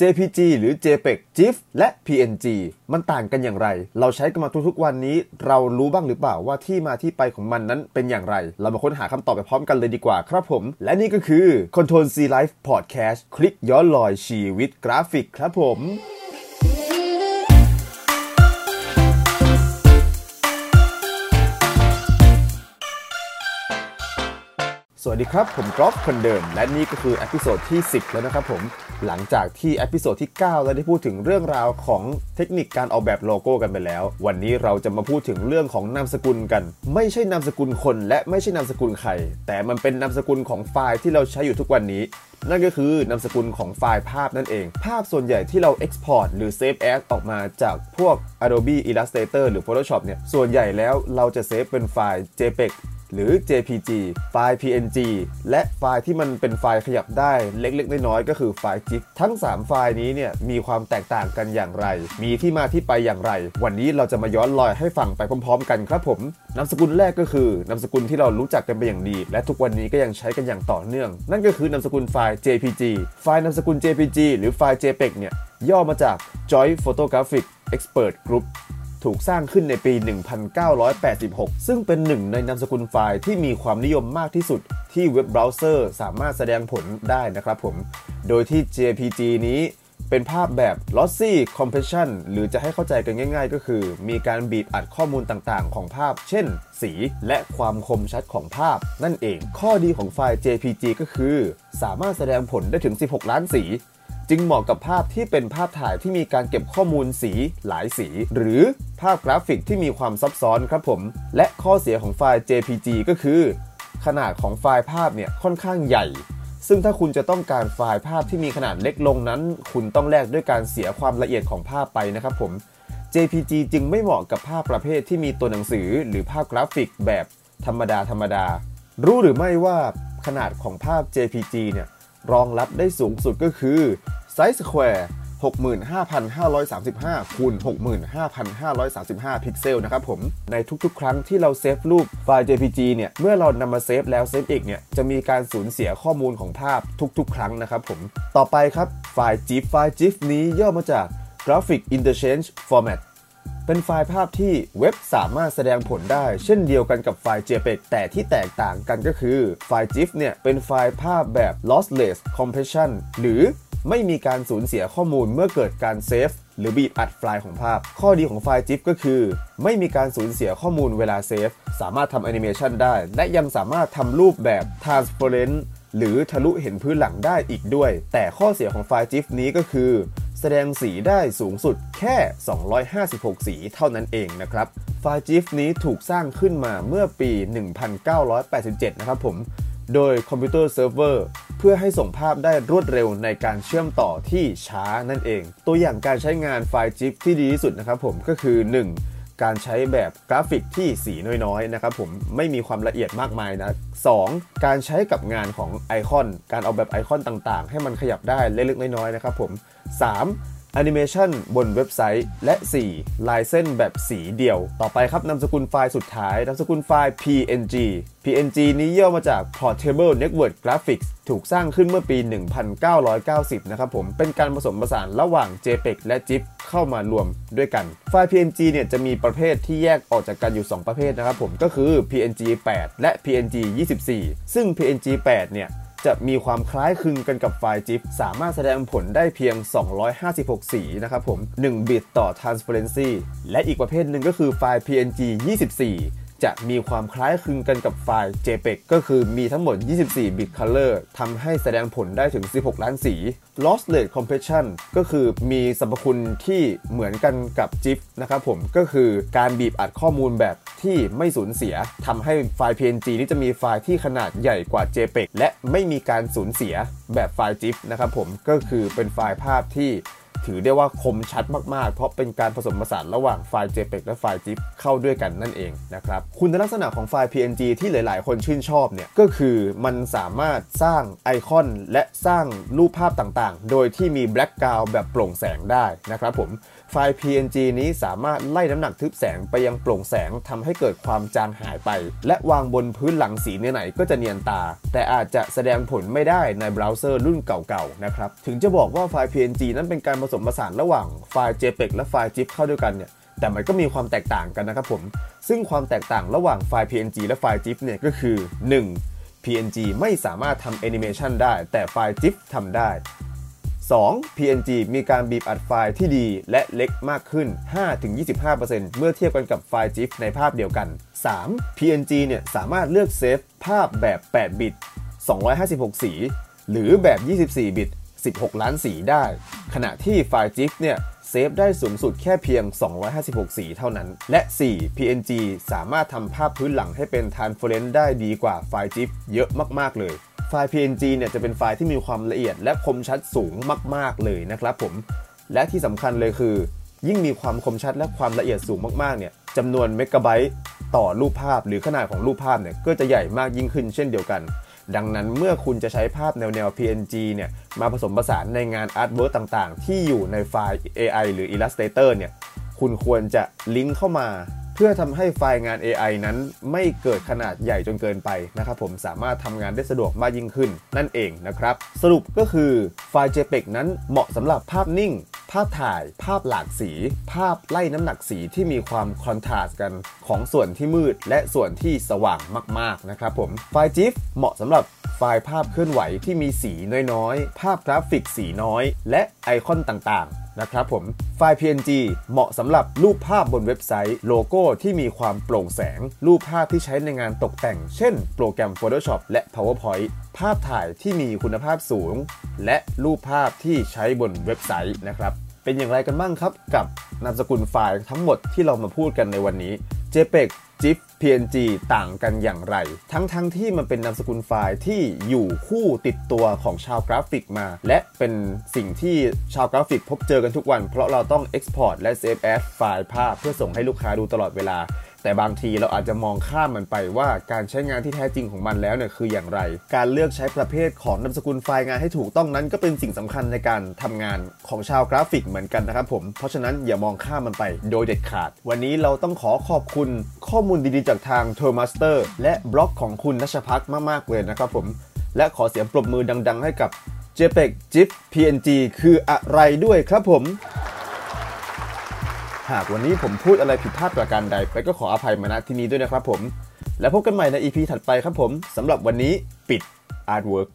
JPG หรือ JPEG GIF และ PNG มันต่างกันอย่างไร เราใช้กันมาทุกๆวันนี้ เรารู้บ้างหรือเปล่าว่าที่มาที่ไปของมันนั้นเป็นอย่างไร เรามาค้นหาคำตอบไปพร้อมกันเลยดีกว่าครับผม และนี่ก็คือ Control C Life Podcast คลิกย้อนลอยชีวิตกราฟิกครับผม สวัสดีครับ ผมกอล์ฟคนเดิม และนี่ก็คือ episode ที่ 10 แล้วนะครับผมหลังจากที่ episode ที่ 9 เราได้พูดถึงเรื่องราวของเทคนิคการออกแบบโลโก้กันไปแล้ว วันนี้เราจะมาพูดถึงเรื่องของนามสกุลกัน ไม่ใช่นามสกุลคนและไม่ใช่นามสกุลใคร แต่มันเป็นนามสกุลของไฟล์ที่เราใช้อยู่ทุกวันนี้ นั่นก็คือนามสกุลของไฟล์ภาพนั่นเอง ภาพส่วนใหญ่ที่เรา Export หรือ Save As ออกมาจากพวก Adobe Illustrator หรือ Photoshop เนี่ยส่วนใหญ่แล้วเราจะเซฟเป็นไฟล์ JPEG หรือ JPG ไฟล์ PNG และไฟล์ที่มันเป็นไฟล์ขยับได้เล็กๆ น้อยๆ ก็คือไฟล์ GIF ทั้ง 3 ไฟล์นี้เนี่ยมีความแตกต่างกันอย่างไร มีที่มาที่ไปอย่างไร วันนี้เราจะมาย้อนรอยให้ฟังไปพร้อม ๆ กันครับผมนามสกุลแรกก็คือนามสกุลที่เรารู้จักกันเป็นอย่างดี และทุกวันนี้ก็ยังใช้กันอย่างต่อเนื่อง นั่นก็คือนามสกุลไฟล์ JPG ไฟล์นามสกุล JPG หรือไฟล์ JPEG เนี่ยย่อมาจาก Joint Photographic Expert Group ถูกสร้างขึ้นในปี 1986 ซึ่งเป็นหนึ่งในนามสกุลไฟล์ที่มีความนิยมมากที่สุดที่เว็บเบราว์เซอร์สามารถแสดงผลได้นะครับผม โดยที่ JPG นี้เป็นภาพแบบ lossy compression หรือจะให้เข้าใจกันง่าย ๆ ก็คือ มีการบีบอัดข้อมูลต่างๆ ของภาพ เช่น สี และความคมชัดของภาพ นั่นเอง ข้อดีของไฟล์ JPG ก็คือ สามารถแสดงผลได้ถึง 16 ล้านสี จึงเหมาะกับภาพที่เป็นภาพถ่ายที่มีการเก็บข้อมูลสีหลายสี หรือภาพกราฟิกที่มีความซับซ้อนครับผม และข้อเสียของไฟล์ JPG ก็คือ ขนาดของไฟล์ภาพเนี่ยค่อนข้างใหญ่ ซึ่งถ้าคุณจะต้องการไฟล์ภาพที่มีขนาดเล็กลงนั้น คุณต้องแลกด้วยการเสียความละเอียดของภาพไปนะครับผม JPG จึงไม่เหมาะกับภาพประเภทที่มีตัวหนังสือ หรือภาพกราฟิกแบบธรรมดาธรรมดา รู้หรือไม่ว่าขนาดของภาพ JPG เนี่ย รองรับได้สูงสุดก็คือ size square 65,535คูณ65,535 พิกเซลนะครับผม ในทุกๆ ครั้งที่เราเซฟรูปไฟล์ JPG เนี่ย เมื่อเรานำมาเซฟแล้วเซฟอีกเนี่ย จะมีการสูญเสียข้อมูลของภาพทุกๆ ครั้งนะครับผม ต่อไปครับ ไฟล์ GIF ไฟล์ GIF นี้ย่อมาจาก Graphic Interchange Format เป็นไฟล์ภาพที่เว็บสามารถแสดงผลได้ เช่นเดียวกันกับไฟล์ JPEG แต่ที่แตกต่างกันก็คือไฟล์ GIF เนี่ยเป็นไฟล์ภาพแบบ lossless compression หรือไม่มีการสูญเสียข้อมูลเมื่อเกิดการเซฟหรือบีบอัดไฟล์ของภาพ ข้อดีของไฟล์ GIF ก็คือ ไม่มีการสูญเสียข้อมูลเวลาเซฟ สามารถทำแอนิเมชันได้ และยังสามารถทำรูปแบบ transparent หรือทะลุเห็นพื้นหลังได้อีกด้วย แต่ข้อเสียของไฟล์ GIF นี้ก็คือ แสดงสีได้สูงสุดแค่ 256 สีเท่านั้นเองนะครับ ไฟล์ GIF นี้ถูกสร้างขึ้นมาเมื่อปี 1987 นะครับผม โดย CompuServe เพื่อให้ส่งภาพได้รวดเร็วในการเชื่อมต่อที่ช้านั่นเอง ตัวอย่างการใช้งานไฟล์ GIF ที่ดีที่สุดนะครับผมก็คือ 1. การใช้แบบกราฟิกที่สีน้อยๆนะครับผมไม่มีความละเอียดมากมายนะ 2. การใช้กับงานของไอคอน การเอาแบบไอคอนต่างๆ ให้มันขยับได้เล็กๆน้อยๆนะครับผม 3. แอนิเมชันบนเว็บไซต์ และ 4. ลายเส้นแบบสีเดียว ต่อไปครับนามสกุลไฟล์สุดท้ายนามสกุลไฟล์ PNG PNG นี้ย่อมาจาก Portable Network Graphics ถูกสร้างขึ้นเมื่อปี 1990 นะครับผม เป็นการผสมผสานระหว่าง JPEG และ GIF เข้ามารวมด้วยกัน ไฟล์ PNG เนี่ยจะมีประเภทที่แยกออกจากกันอยู่ 2 ประเภทนะครับผม ก็คือ PNG 8 และ PNG 24 ซึ่ง PNG 8 เนี่ย จะมีความคล้ายคลึงกันกับไฟล์ GIF สามารถแสดงผลได้เพียง 256 สีนะครับผม 1 บิตต่อ transparency และอีกประเภทหนึ่งก็คือไฟล์ PNG 24 จะมีความคล้ายคลึงกันกับไฟล์ JPEG ก็คือมีทั้งหมด 24 bit color ทำให้แสดงผลได้ถึง 16 ล้านสี lossless compression ก็คือมีสรรพคุณที่เหมือนกันกับ GIF นะครับผม ก็คือการบีบอัดข้อมูลแบบ ที่ไม่สูญเสียทำให้ไฟล์ PNG นี้จะมีไฟล์ที่ขนาดใหญ่กว่า JPEG และไม่มีการสูญเสียแบบไฟล์ GIF นะครับผมก็คือเป็นไฟล์ภาพที่ถือได้ว่าคมชัดมาก ๆ เพราะเป็นการผสมผสานระหว่างไฟล์ JPEG และไฟล์ GIF เข้าด้วยกันนั่นเองนะครับ คุณลักษณะของไฟล์ PNG ที่หลาย ๆ คนชื่นชอบเนี่ย ก็คือมันสามารถสร้างไอคอนและสร้างรูปภาพต่าง ๆ โดยที่มีแบล็กกราวแบบโปร่งแสงได้นะครับผม ไฟล์ PNG นี้สามารถไล่น้ำหนักทึบแสงไปยังโปร่งแสงทำให้เกิดความจางหายไป และวางบนพื้นหลังสีเนื้อไหนก็จะเนียนตา แต่อาจจะแสดงผลไม่ได้ในเบราว์เซอร์รุ่นเก่าๆนะครับถึงจะบอกว่าไฟล์ PNG นั้นเป็นการผสมผสานระหว่างไฟล์ JPEG และไฟล์ ZIP เข้าด้วยกันเนี่ยแต่มันก็มีความแตกต่างกันนะครับผม ซึ่งความแตกต่างระหว่างไฟล์ PNG และไฟล์ ZIP เนี่ยก็คือ 1. PNG ไม่สามารถทำแอนิเมชันได้ แต่ไฟล์ GIF ทำได้ 2. PNG มีการบีบอัดไฟล์ที่ดีและเล็กมากขึ้น 5-25%เมื่อเทียบกันกับไฟล์ GIF ในภาพเดียวกัน 3. PNG เนี่ยสามารถเลือกเซฟภาพแบบ 8 บิต 256 สี หรือแบบ 24 บิต 16 ล้านสีได้ ขณะที่ไฟล์ GIF เนี่ยเซฟได้สูงสุดแค่เพียง 256 สีเท่านั้น และ 4. PNG สามารถทำภาพพื้นหลังให้เป็น transparent ได้ดีกว่าไฟล์ GIF เยอะมาก ๆ เลย ไฟล์ PNG เนี่ยจะเป็นไฟล์ที่มีความละเอียด และคมชัดสูงมาก ๆ เลยนะครับผม และที่สำคัญเลยคือ ยิ่งมีความคมชัดและความละเอียดสูงมากๆ เนี่ยจำนวนเมกะไบต์ต่อรูปภาพ หรือขนาดของรูปภาพเนี่ยก็จะใหญ่มากยิ่งขึ้นเช่นเดียวกัน ดังนั้นเมื่อคุณจะใช้ภาพแนวแนว PNG เนี่ยมาผสมผสานในงาน artwork ต่างๆ ที่อยู่ในไฟล์ AI หรือ Illustrator เนี่ยคุณควรจะลิงก์เข้ามา พื่อทำให้ไฟล์งาน AI นั้นไม่เกิดขนาดใหญ่จนเกินไปนะครับผมสามารถทำงานได้สะดวกมากยิ่งขึ้นนั่นเองนะครับ สรุปก็คือไฟล์ JPEG นั้นเหมาะสำหรับภาพนิ่ง ภาพถ่าย ภาพหลากสี ภาพไล่น้ำหนักสีที่มีความ contrast กันของส่วนที่มืด และส่วนที่สว่างมากๆนะครับผมไฟล์ GIF เหมาะสำหรับไฟล์ภาพเคลื่อนไหวที่มีสีน้อยๆ ภาพกราฟิกสีน้อย และไอคอนต่างๆ นะครับผม ไฟล์ PNG เหมาะสำหรับรูปภาพบนเว็บไซต์ โลโก้ที่มีความโปร่งแสง รูปภาพที่ใช้ในงานตกแต่ง เช่น โปรแกรม Photoshop และ PowerPoint ภาพถ่ายที่มีคุณภาพสูง และรูปภาพที่ใช้บนเว็บไซต์นะครับเป็นอย่างไรกันบ้างครับกับนามสกุลไฟล์ทั้งหมดที่เรามาพูดกันในวันนี้ JPEG GIF PNG ต่างกันอย่างไร ทั้งๆทที่มันเป็นนามสกุลไฟล์ที่อยู่คู่ติดตัวของชาวกราฟิกมา และเป็นสิ่งที่ชาวกราฟิกพบเจอกันทุกวัน เพราะเราต้อง Export และ Save as ไฟล์ภาพเพื่อส่งให้ลูกค้าดูตลอดเวลา แต่บางทีเราอาจจะมองข้ามมันไปว่าการใช้งานที่แท้จริงของมันแล้วเนี่ยคืออย่างไร การเลือกใช้ประเภทของนามสกุลไฟล์งานให้ถูกต้องนั้นก็เป็นสิ่งสำคัญในการทำงานของชาวกราฟิกเหมือนกันนะครับผม เพราะฉะนั้นอย่ามองข้ามมันไปโดยเด็ดขาด วันนี้เราต้องขอขอบคุณข้อมูลดีๆจากทาง t o r m a s t e r และบล็อกของคุณนัชพักมากๆเลยนะครับผม และขอเสียงปรบมือดัง ๆ ให้กับ JPEG GIF PNG คืออะไรด้วยครับผม หากวันนี้ผมพูดอะไรผิดพลาดประการใด ไปก็ขออภัยมาณที่นี้ด้วยนะครับผม แล้วพบกันใหม่ใน EP ถัดไปครับผมสำหรับวันนี้ปิด Artwork